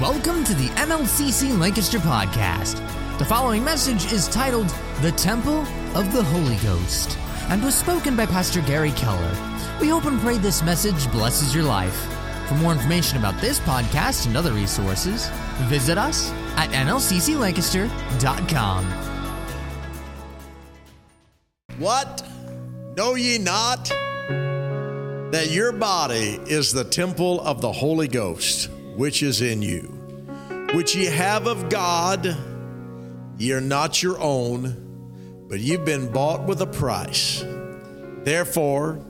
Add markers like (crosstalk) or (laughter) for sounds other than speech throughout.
Welcome to the NLCC Lancaster podcast. The following message is titled The Temple of the Holy Ghost and was spoken by Pastor Gary Keller. We hope and pray this message blesses your life. For more information about this podcast and other resources, visit us at nlcclancaster.com. What? Know ye not that your body is the temple of the Holy Ghost, which is in you, which ye have of God? Ye are not your own, but you've been bought with a price. Therefore,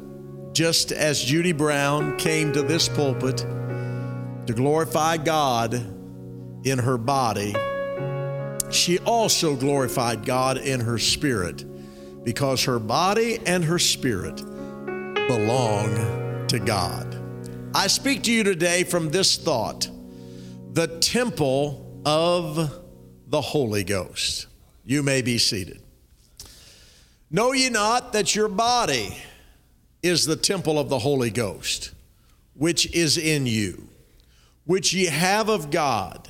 just as Judy Brown came to this pulpit to glorify God in her body, she also glorified God in her spirit because her body and her spirit belong to God. I speak to you today from this thought the temple of the Holy Ghost. You may be seated. Know ye not that your body is the temple of the Holy Ghost, which is in you, which ye have of God?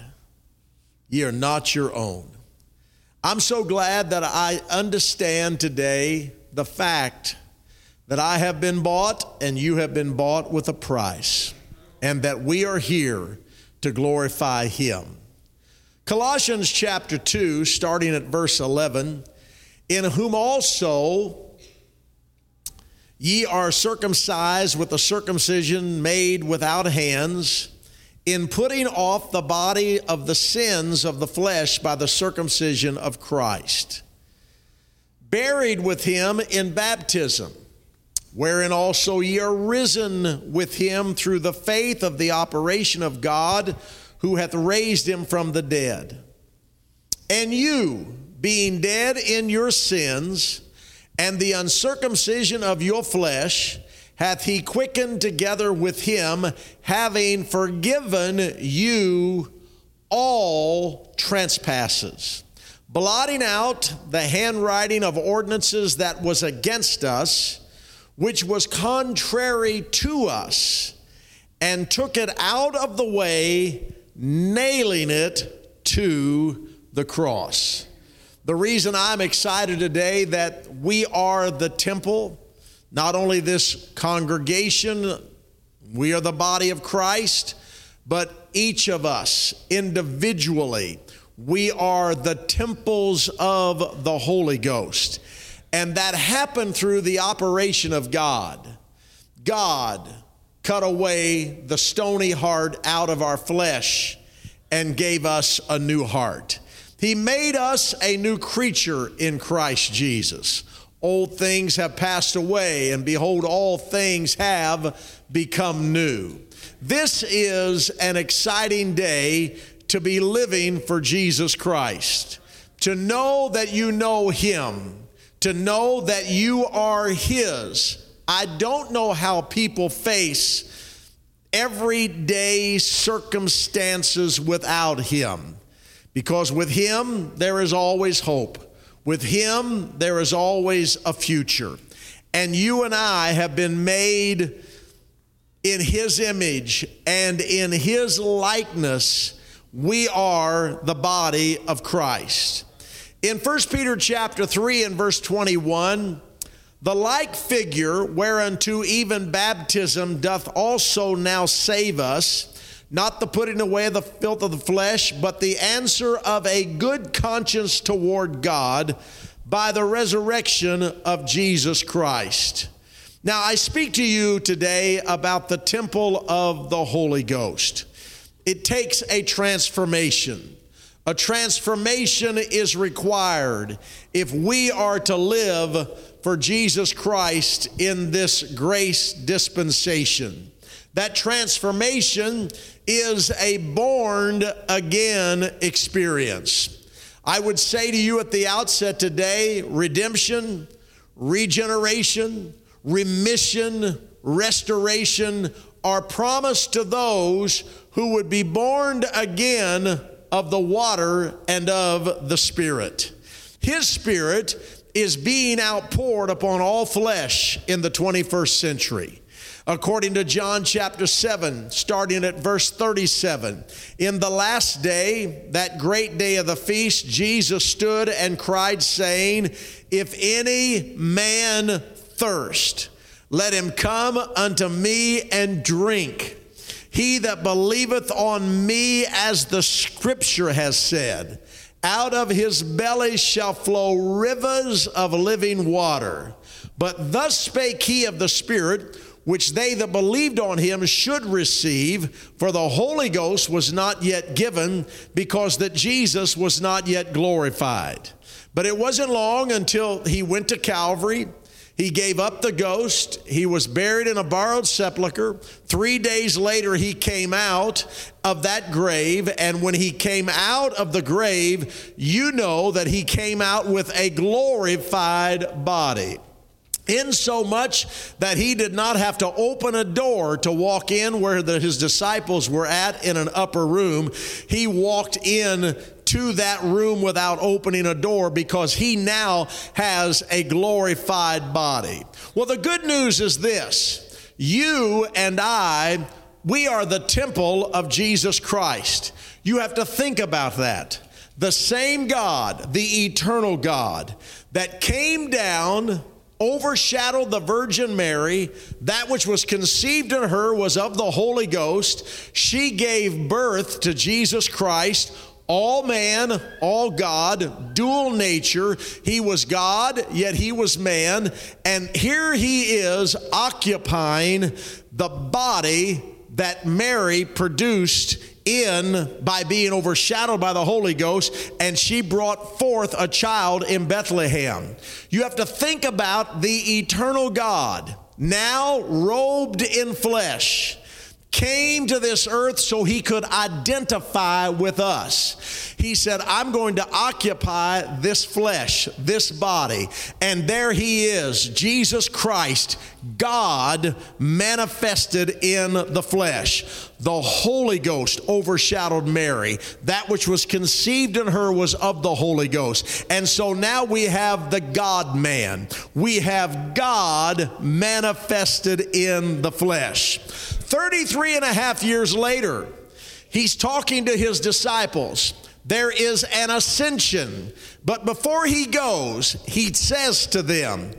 Ye are not your own. I'm so glad that I understand today the fact that I have been bought and you have been bought with a price, and that we are here to glorify Him. Colossians chapter 2, starting at verse 11, in whom also ye are circumcised with a circumcision made without hands in putting off the body of the sins of the flesh by the circumcision of Christ, buried with him in baptism, wherein also ye are risen with him through the faith of the operation of God who hath raised him from the dead. And you, being dead in your sins and the uncircumcision of your flesh, hath he quickened together with him, having forgiven you all trespasses, blotting out the handwriting of ordinances that was against us, which was contrary to us, and took it out of the way, nailing it to the cross. The reason I'm excited today that we are the temple not only this congregation, we are the body of Christ, but each of us individually, we are the temples of the Holy Ghost. And that happened through the operation of God. God cut away the stony heart out of our flesh and gave us a new heart. He made us a new creature in Christ Jesus. Old things have passed away, and behold, all things have become new. This is an exciting day to be living for Jesus Christ, to know that you know Him, to know that you are His. I don't know how people face everyday circumstances without Him, because with Him there is always hope. With Him, there is always a future. And you and I have been made in His image and in His likeness. We are the body of Christ. In 1 Peter chapter 3 and verse 21, the like figure whereunto even baptism doth also now save us not the putting away of the filth of the flesh, but the answer of a good conscience toward God by the resurrection of Jesus Christ. Now, I speak to you today about the temple of the Holy Ghost. It takes a transformation. A transformation is required if we are to live for Jesus Christ in this grace dispensation. That transformation is a born again experience. I would say to you at the outset today redemption, regeneration, remission, restoration are promised to those who would be born again of the water and of the Spirit. His Spirit is being outpoured upon all flesh in the 21st century. According to John chapter 7, starting at verse 37, in the last day, that great day of the feast, Jesus stood and cried, saying, If any man thirst, let him come unto me and drink. He that believeth on me, as the scripture has said, out of his belly shall flow rivers of living water. But thus spake he of the Spirit, which they that believed on him should receive, for the Holy Ghost was not yet given, because that Jesus was not yet glorified. But it wasn't long until he went to Calvary he gave up the ghost. He was buried in a borrowed sepulchre. Three days later, he came out of that grave. And when he came out of the grave, you know that he came out with a glorified body in so much that he did not have to open a door to walk in where the, his disciples were at in an upper room. He walked in to that room without opening a door because he now has a glorified body. Well, the good news is this you and I, we are the temple of Jesus Christ. You have to think about that. The same God, the eternal God, that came down overshadowed the Virgin Mary. That which was conceived in her was of the Holy Ghost. She gave birth to Jesus Christ. All man, all God, dual nature. He was God, yet he was man. And here he is occupying the body that Mary produced in by being overshadowed by the Holy Ghost, and she brought forth a child in Bethlehem. You have to think about the eternal God, now robed in flesh came to this earth so he could identify with us. He said, I'm going to occupy this flesh, this body. And there he is, Jesus Christ, God manifested in the flesh. The Holy Ghost overshadowed Mary. That which was conceived in her was of the Holy Ghost. And so now we have the God man. We have God manifested in the flesh. 33 and a half years later, he's talking to his disciples. There is an ascension. But before he goes, he says to them,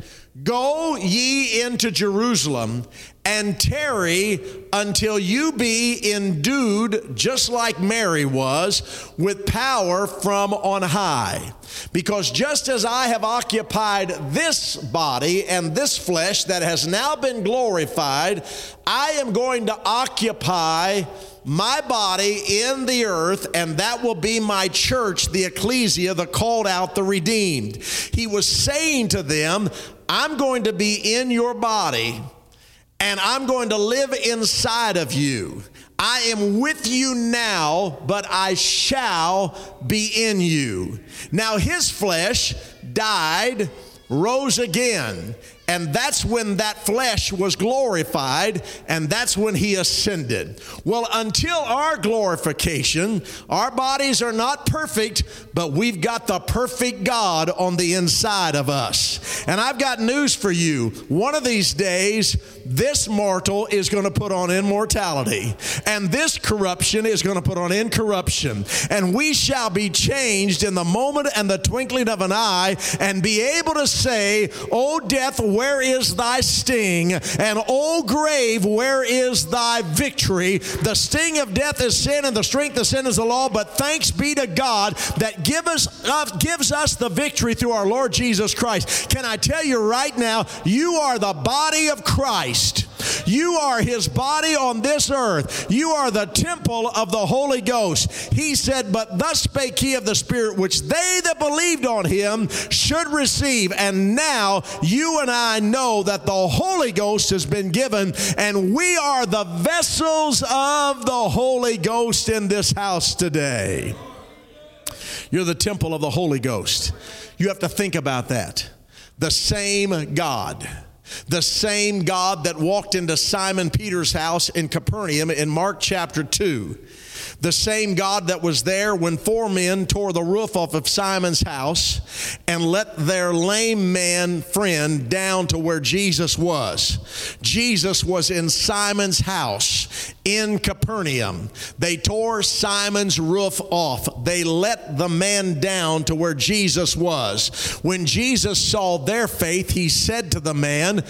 Go ye into Jerusalem and tarry until you be endued, just like Mary was, with power from on high. Because just as I have occupied this body and this flesh that has now been glorified, I am going to occupy my body in the earth, and that will be my church, the ecclesia, the called out, the redeemed. He was saying to them, I'm going to be in your body and I'm going to live inside of you. I am with you now, but I shall be in you. Now, his flesh died, rose again, and that's when that flesh was glorified, and that's when he ascended. Well, until our glorification, our bodies are not perfect, but we've got the perfect God on the inside of us. And I've got news for you. One of these days, this mortal is going to put on immortality, and this corruption is going to put on incorruption. And we shall be changed in the moment and the twinkling of an eye, and be able to say, O death, where is thy sting? And O grave, where is thy victory? The sting of death is sin, and the strength of sin is the law. But thanks be to God that give us, uh, gives us the victory through our Lord Jesus Christ. Can I tell you right now, you are the body of Christ. You are his body on this earth. You are the temple of the Holy Ghost. He said, But thus spake he of the Spirit, which they that believed on him should receive. And now you and I know that the Holy Ghost has been given, and we are the vessels of the Holy Ghost in this house today. You're the temple of the Holy Ghost. You have to think about that. The same God the same God that walked into Simon Peter's house in Capernaum in Mark chapter 2. The same God that was there when four men tore the roof off of Simon's house and let their lame man friend down to where Jesus was. Jesus was in Simon's house in Capernaum. They tore Simon's roof off. They let the man down to where Jesus was. When Jesus saw their faith, he said to the man,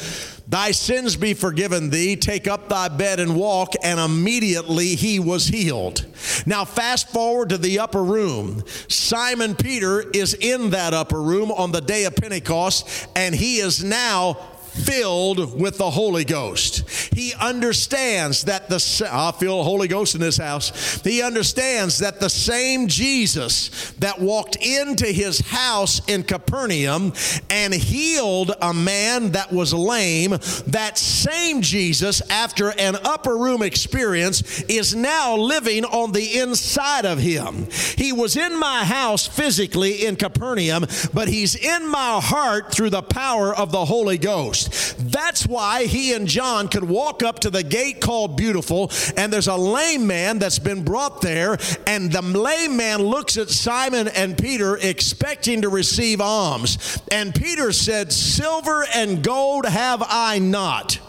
Thy sins be forgiven thee. Take up thy bed and walk. And immediately he was healed. Now, fast forward to the upper room. Simon Peter is in that upper room on the day of Pentecost, and he is now filled with the Holy Ghost. He understands that the I feel the Holy Ghost in this house. He understands that the same Jesus that walked into his house in Capernaum and healed a man that was lame, that same Jesus after an upper room experience is now living on the inside of him. He was in my house physically in Capernaum, but he's in my heart through the power of the Holy Ghost. That's why he and John could walk up to the gate called Beautiful, and there's a lame man that's been brought there, and the lame man looks at Simon and Peter expecting to receive alms. And Peter said, Silver and gold have I not.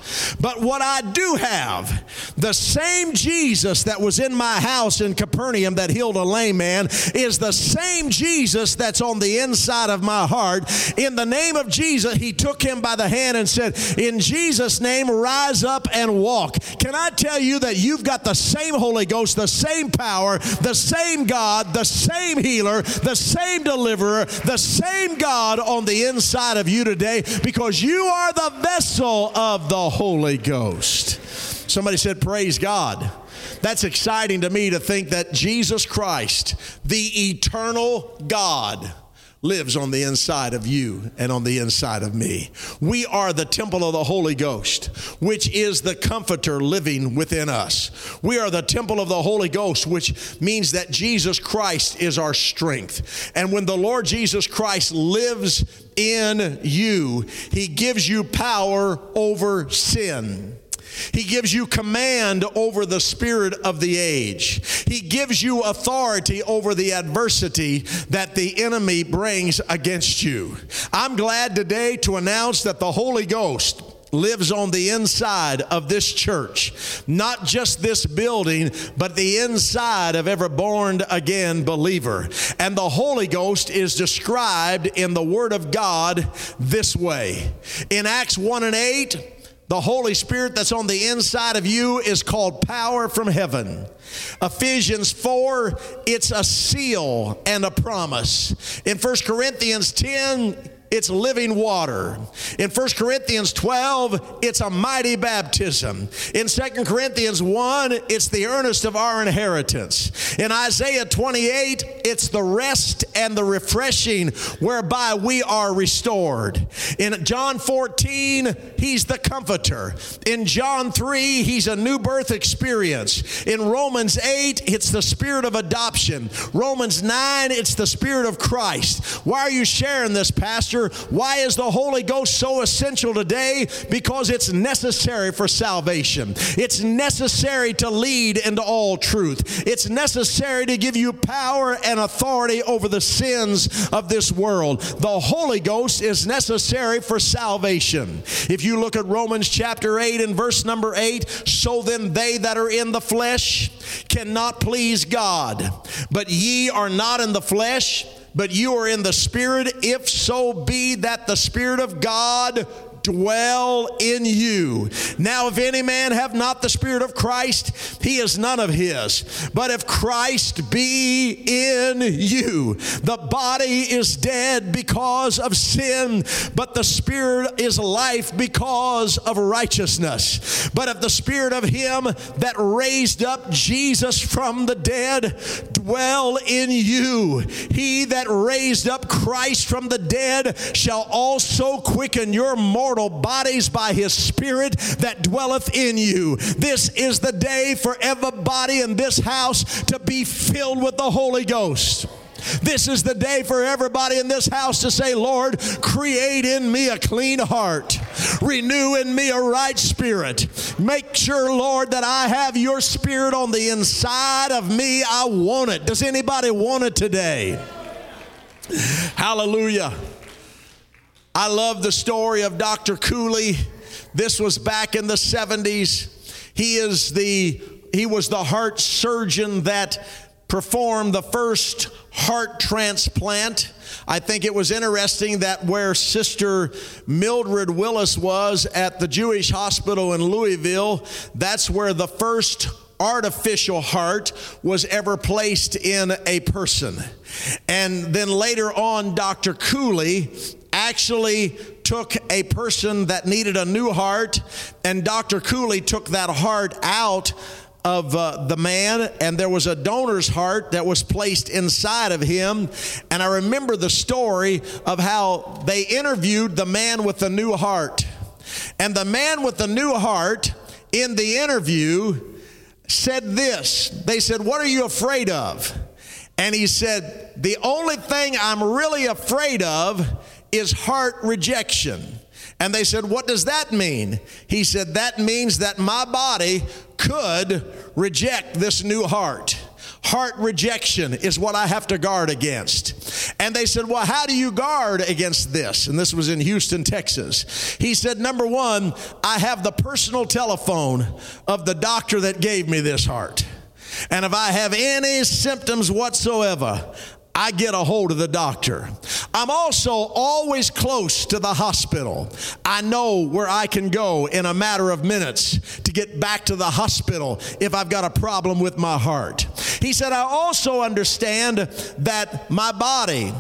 But what I do have, the same Jesus that was in my house in Capernaum that healed a lame man, is the same Jesus that's on the inside of my heart. In the name of Jesus, he took him by the hand and said, In Jesus' name, rise up and walk. Can I tell you that you've got the same Holy Ghost, the same power, the same God, the same healer, the same deliverer, the same God on the inside of you today because you are the vessel of the Holy Ghost. Somebody said, Praise God. That's exciting to me to think that Jesus Christ, the eternal God, lives on the inside of you and on the inside of me. We are the temple of the Holy Ghost, which is the comforter living within us. We are the temple of the Holy Ghost, which means that Jesus Christ is our strength. And when the Lord Jesus Christ lives in you, he gives you power over sin. He gives you command over the spirit of the age. He gives you authority over the adversity that the enemy brings against you. I'm glad today to announce that the Holy Ghost lives on the inside of this church. Not just this building, but the inside of every born again believer. And the Holy Ghost is described in the Word of God this way. In Acts 1 and 8, the Holy Spirit that's on the inside of you is called power from heaven. Ephesians 4, it's a seal and a promise. In 1 Corinthians 10, it's living water. In 1 Corinthians 12, it's a mighty baptism. In 2 Corinthians 1, it's the earnest of our inheritance. In Isaiah 28, it's the rest and the refreshing whereby we are restored. In John 14, he's the comforter. In John 3, he's a new birth experience. In Romans 8, it's the spirit of adoption. Romans 9, it's the spirit of Christ. Why are you sharing this, Why is the Holy Ghost so essential today? Because it's necessary for salvation. It's necessary to lead into all truth. It's necessary to give you power and authority over the sins of this world. The Holy Ghost is necessary for salvation. If you look at Romans chapter 8 and verse number 8, so then they that are in the flesh cannot please God, but ye are not in the flesh but you are in the Spirit, if so be that the Spirit of God dwell in you. Now, if any man have not the Spirit of Christ, he is none of his. But if Christ be in you, the body is dead because of sin, but the Spirit is life because of righteousness. But if the Spirit of him that raised up Jesus from the dead dwell in you, he that raised up Christ from the dead shall also quicken your mortal mortal bodies by his spirit that dwelleth in you. This is the day for everybody in this house to be filled with the Holy Ghost. This is the day for everybody in this house to say, Lord, create in me a clean heart, renew in me a right spirit. Make sure, Lord, that I have your spirit on the inside of me. I want it. Does anybody want it today? Hallelujah. I love the story of Dr. Cooley. This was back in the 70s. He is the he was the heart surgeon that performed the first heart transplant. I think it was interesting that where Sister Mildred Willis was at the Jewish hospital in Louisville, that's where the first artificial heart was ever placed in a person. And then later on, Dr. Cooley actually took a person that needed a new heart, and Dr. Cooley took that heart out of uh, the man, and there was a donor's heart that was placed inside of him. And I remember the story of how they interviewed the man with the new heart. And the man with the new heart in the interview said this They said, What are you afraid of? And he said, The only thing I'm really afraid of is heart rejection. And they said, What does that mean? He said, That means that my body could reject this new heart. Heart rejection is what I have to guard against. And they said, Well, how do you guard against this? And this was in Houston, Texas. He said, Number one, I have the personal telephone of the doctor that gave me this heart. And if I have any symptoms whatsoever, I get a hold of the doctor. I'm also always close to the hospital. I know where I can go in a matter of minutes to get back to the hospital if I've got a problem with my heart. He said, I also understand that my body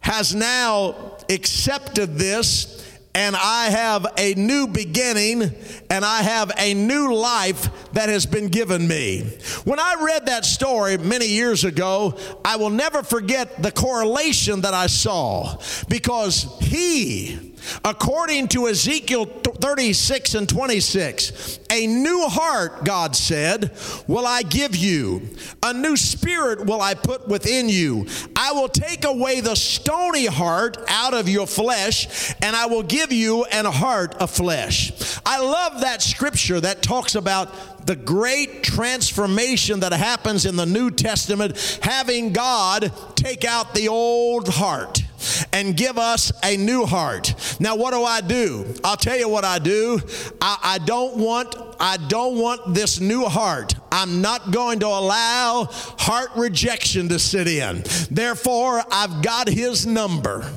has now accepted this and I have a new beginning and I have a new life that has been given me. When I read that story many years ago, I will never forget the correlation that I saw because he According to Ezekiel 36 and 26, a new heart, God said, will I give you. A new spirit will I put within you. I will take away the stony heart out of your flesh, and I will give you an heart of flesh. I love that scripture that talks about the great transformation that happens in the New Testament, having God take out the old heart and give us a new heart. Now, what do I do? I'll tell you what I do. I, I don't want I don't want this new heart. I'm not going to allow heart rejection to sit in. Therefore, I've got his number.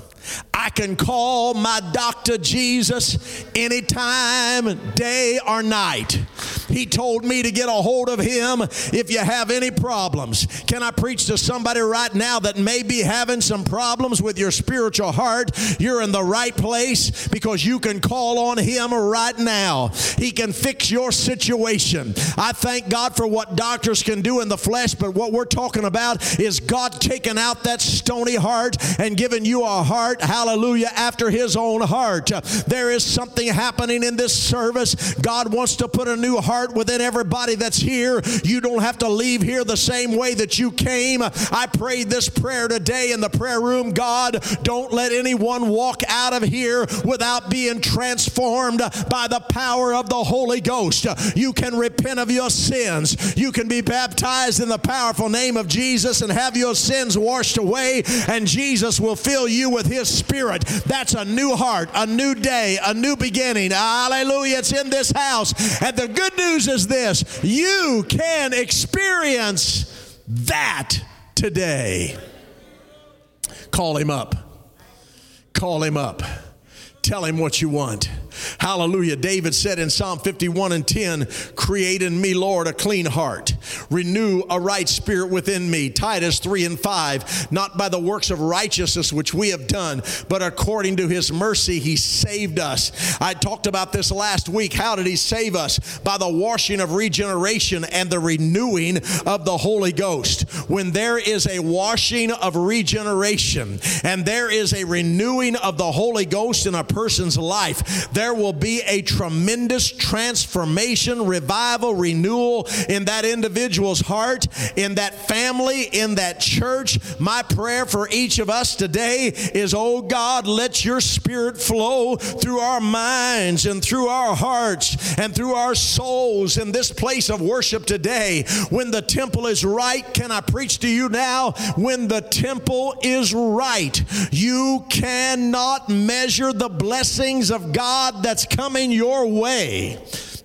I can call my doctor Jesus anytime, day or night. He told me to get a hold of him if you have any problems. Can I preach to somebody right now that may be having some problems with your spiritual heart? You're in the right place because you can call on him right now. He can fix your situation. I thank God for what doctors can do in the flesh, but what we're talking about is God taking out that stony heart and giving you a heart, hallelujah, after his own heart. There is something happening in this service. God wants to put a new heart heart within everybody that's here. You don't have to leave here the same way that you came. I prayed this prayer today in the prayer room. God, don't let anyone walk out of here without being transformed by the power of the Holy Ghost. You can repent of your sins. You can be baptized in the powerful name of Jesus and have your sins washed away, and Jesus will fill you with His Spirit. That's a new heart, a new day, a new beginning. Hallelujah. It's in this house. And the good news news is this you can experience that today. Call him up. Call him up. Tell him what you want. Hallelujah. David said in Psalm 51 and 10, Create in me, Lord, a clean heart. Renew a right spirit within me. Titus 3 and 5, not by the works of righteousness which we have done, but according to his mercy, he saved us. I talked about this last week. How did he save us? By the washing of regeneration and the renewing of the Holy Ghost. When there is a washing of regeneration and there is a renewing of the Holy Ghost in a person's life, there there will be a tremendous transformation, revival, renewal in that individual's heart, in that family, in that church. My prayer for each of us today is, oh God, let your spirit flow through our minds and through our hearts and through our souls in this place of worship today. When the temple is right, can I preach to you now? When the temple is right, you cannot measure the blessings of God that's coming your way.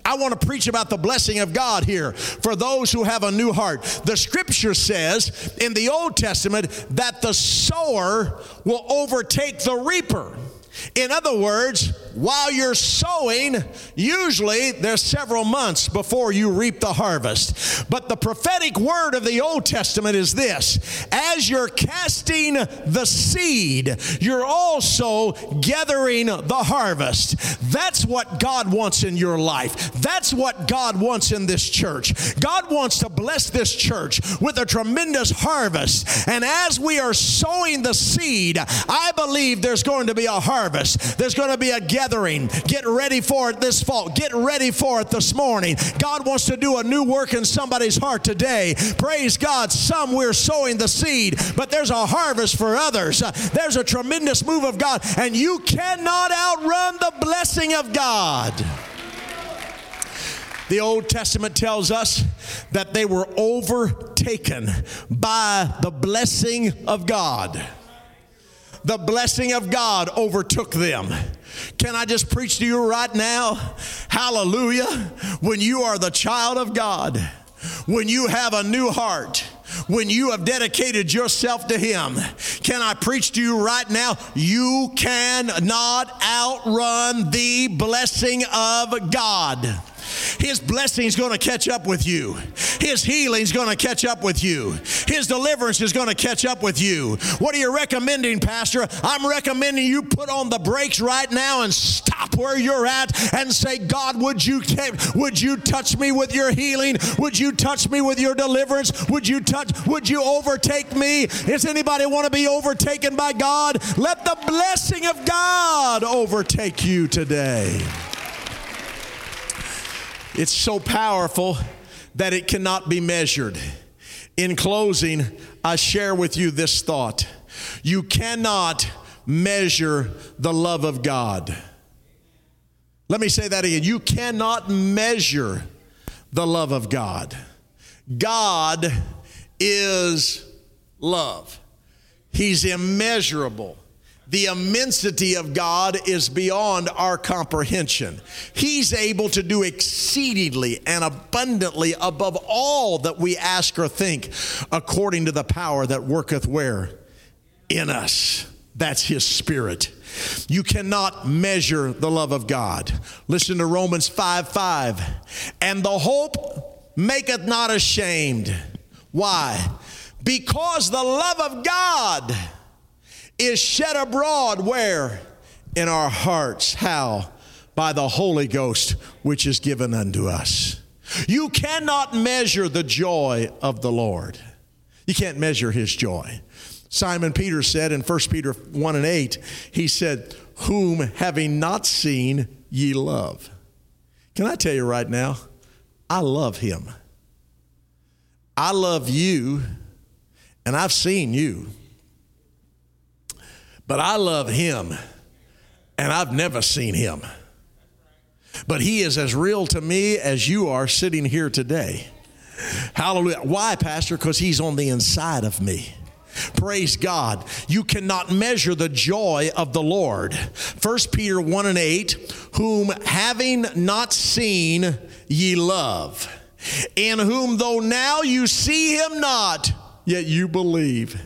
I want to preach about the blessing of God here for those who have a new heart. The scripture says in the Old Testament that the sower will overtake the reaper. In other words, while you're sowing, usually there's several months before you reap the harvest. But the prophetic word of the Old Testament is this as you're casting the seed, you're also gathering the harvest. That's what God wants in your life. That's what God wants in this church. God wants to bless this church with a tremendous harvest. And as we are sowing the seed, I believe there's going to be a harvest. There's going to be a gathering. Get ready for it this fall. Get ready for it this morning. God wants to do a new work in somebody's heart today. Praise God. Some we're sowing the seed, but there's a harvest for others. There's a tremendous move of God, and you cannot outrun the blessing of God. The Old Testament tells us that they were overtaken by the blessing of God the blessing of God overtook them. Can I just preach to you right now? Hallelujah. When you are the child of God, when you have a new heart, when you have dedicated yourself to Him. Can I preach to you right now? You cannot outrun the blessing of God. His blessing is going to catch up with you. His healing is going to catch up with you. His deliverance is going to catch up with you. What are you recommending, Pastor? I'm recommending you put on the brakes right now and stop where you're at and say, God, would you would you touch me with your healing? Would you touch me with your deliverance? Would you touch? Would you overtake me? Does anybody want to be overtaken by God? Let the blessing of God overtake you today. It's so powerful that it cannot be measured. In closing, I share with you this thought you cannot measure the love of God. Let me say that again. You cannot measure the love of God. God is love, He's immeasurable the immensity of God is beyond our comprehension. He's able to do exceedingly and abundantly above all that we ask or think, according to the power that worketh where? In us. That's His Spirit. You cannot measure the love of God. Listen to Romans 5 5. And the hope maketh not ashamed. Why? Because the love of God is shed abroad where? In our hearts. How? By the Holy Ghost, which is given unto us. You cannot measure the joy of the Lord. You can't measure his joy. Simon Peter said in 1 Peter 1 and 8, he said, Whom having not seen ye love. Can I tell you right now? I love him. I love you, and I've seen you. But I love him, and I've never seen him. But he is as real to me as you are sitting here today. Hallelujah. Why, Pastor? Because he's on the inside of me. Praise God. You cannot measure the joy of the Lord. 1 Peter 1 and 8, whom having not seen ye love, in whom though now you see him not, yet you believe.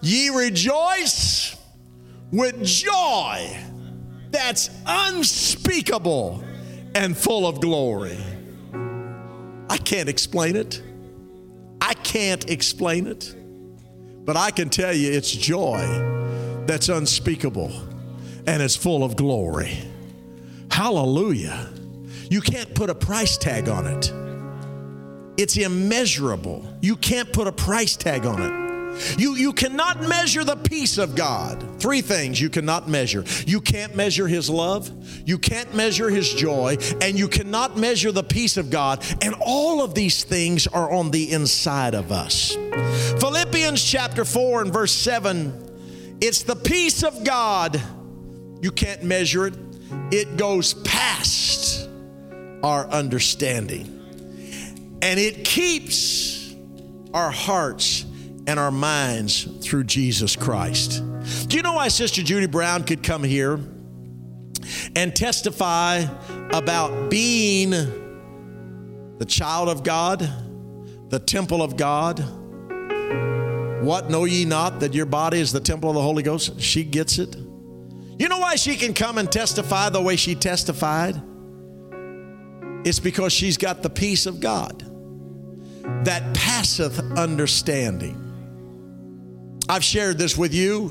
Ye rejoice with joy that's unspeakable and full of glory. I can't explain it. I can't explain it. But I can tell you it's joy that's unspeakable and it's full of glory. Hallelujah. You can't put a price tag on it. It's immeasurable. You can't put a price tag on it. You, you cannot measure the peace of God. Three things you cannot measure. You can't measure His love, you can't measure His joy, and you cannot measure the peace of God. And all of these things are on the inside of us. Philippians chapter 4 and verse 7 it's the peace of God. You can't measure it, it goes past our understanding. And it keeps our hearts and our minds through Jesus Christ. Do you know why Sister Judy Brown could come here and testify about being the child of God, the temple of God? What know ye not that your body is the temple of the Holy Ghost? She gets it. You know why she can come and testify the way she testified? It's because she's got the peace of God that passeth understanding. I've shared this with you,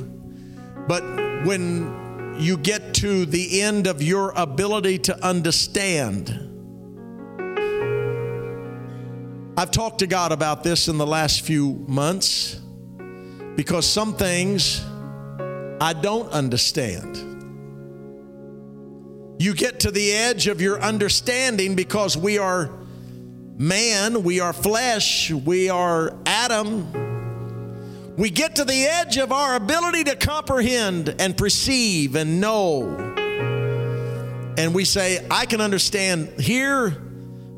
but when you get to the end of your ability to understand, I've talked to God about this in the last few months because some things I don't understand. You get to the edge of your understanding because we are man, we are flesh, we are Adam we get to the edge of our ability to comprehend and perceive and know. And we say, I can understand here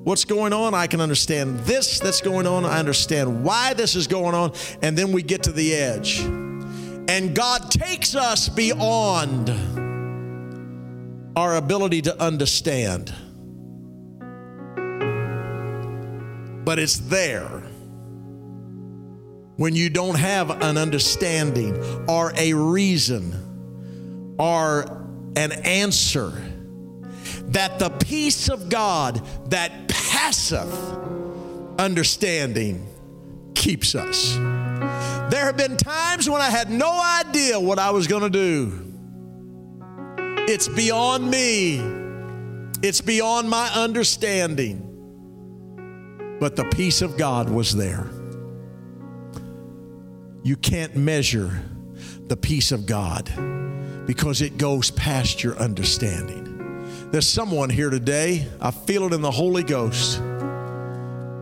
what's going on. I can understand this that's going on. I understand why this is going on. And then we get to the edge. And God takes us beyond our ability to understand. But it's there when you don't have an understanding or a reason or an answer, that the peace of God that passeth understanding keeps us. There have been times when I had no idea what I was going to do. It's beyond me, it's beyond my understanding. But the peace of God was there. You can't measure the peace of God because it goes past your understanding. There's someone here today, I feel it in the Holy Ghost,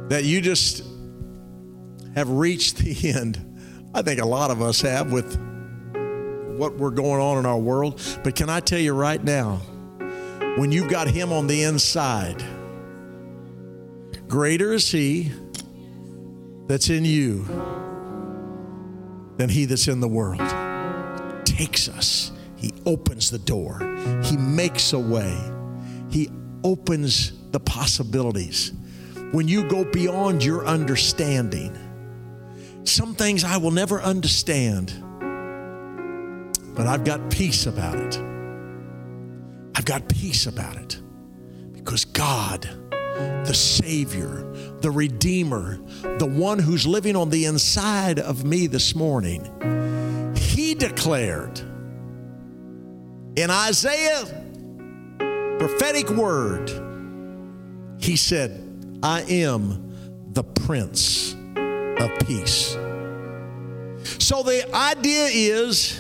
that you just have reached the (laughs) end. I think a lot of us have with what we're going on in our world. But can I tell you right now, when you've got Him on the inside, greater is He that's in you than he that's in the world. Takes us. He opens the door. He makes a way. He opens the possibilities. When you go beyond your understanding, some things I will never understand, but I've got peace about it. I've got peace about it because God the Savior, the Redeemer, the one who's living on the inside of me this morning, He declared in Isaiah prophetic word, He said, I am the Prince of Peace. So the idea is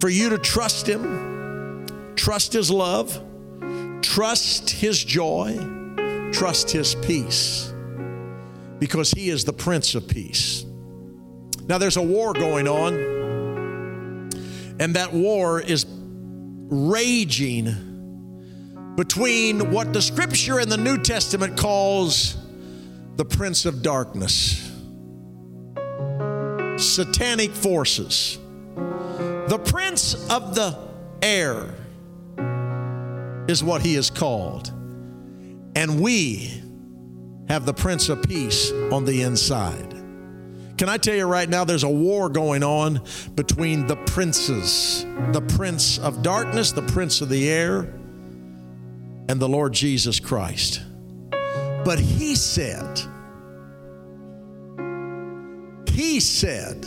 for you to trust Him, trust His love Trust His joy, trust His peace, because He is the Prince of Peace. Now, there's a war going on, and that war is raging between what the Scripture in the New Testament calls the Prince of Darkness, satanic forces, the Prince of the air is what he is called. And we have the Prince of Peace on the inside. Can I tell you right now, there's a war going on between the princes the Prince of darkness, the Prince of the air, and the Lord Jesus Christ. But he said, he said,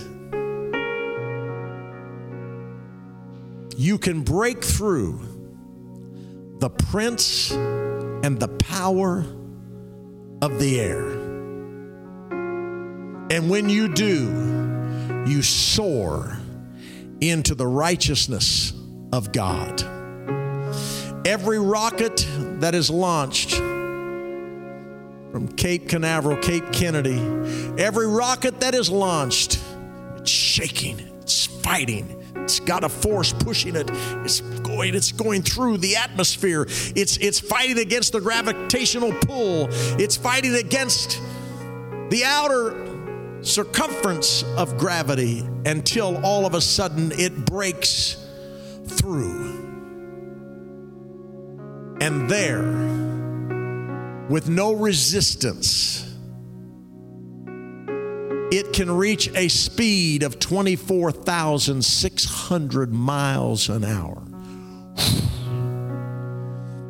you can break through the prince and the power of the air. And when you do, you soar into the righteousness of God. Every rocket that is launched from Cape Canaveral, Cape Kennedy, every rocket that is launched, it's shaking, it's fighting, it's got a force pushing it. It's going, it's going through the atmosphere. It's it's fighting against the gravitational pull. It's fighting against the outer circumference of gravity until all of a sudden it breaks through. And there, with no resistance, it can reach a speed of 24,600 miles an hour.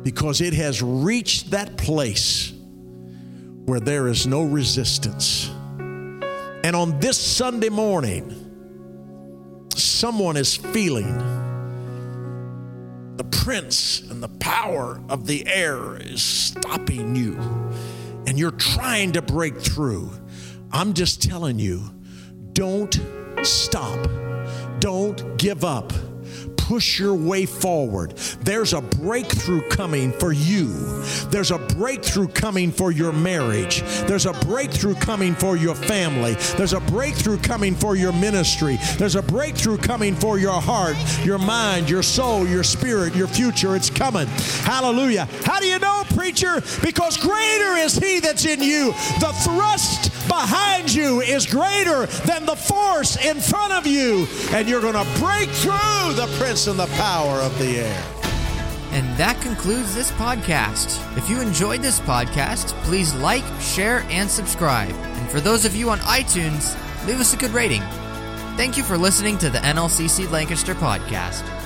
Because it has reached that place where there is no resistance. And on this Sunday morning, someone is feeling the prince and the power of the air is stopping you, and you're trying to break through. I'm just telling you, don't stop. Don't give up. Push your way forward. There's a breakthrough coming for you. There's a breakthrough coming for your marriage. There's a breakthrough coming for your family. There's a breakthrough coming for your ministry. There's a breakthrough coming for your heart, your mind, your soul, your spirit, your future. It's coming. Hallelujah. How do you know, preacher? Because greater is He that's in you. The thrust behind you is greater than the force in front of you. And you're going to break through the prince and the power of the air. And that concludes this podcast. If you enjoyed this podcast, please like, share, and subscribe. And for those of you on iTunes, leave us a good rating. Thank you for listening to the NLCC Lancaster podcast.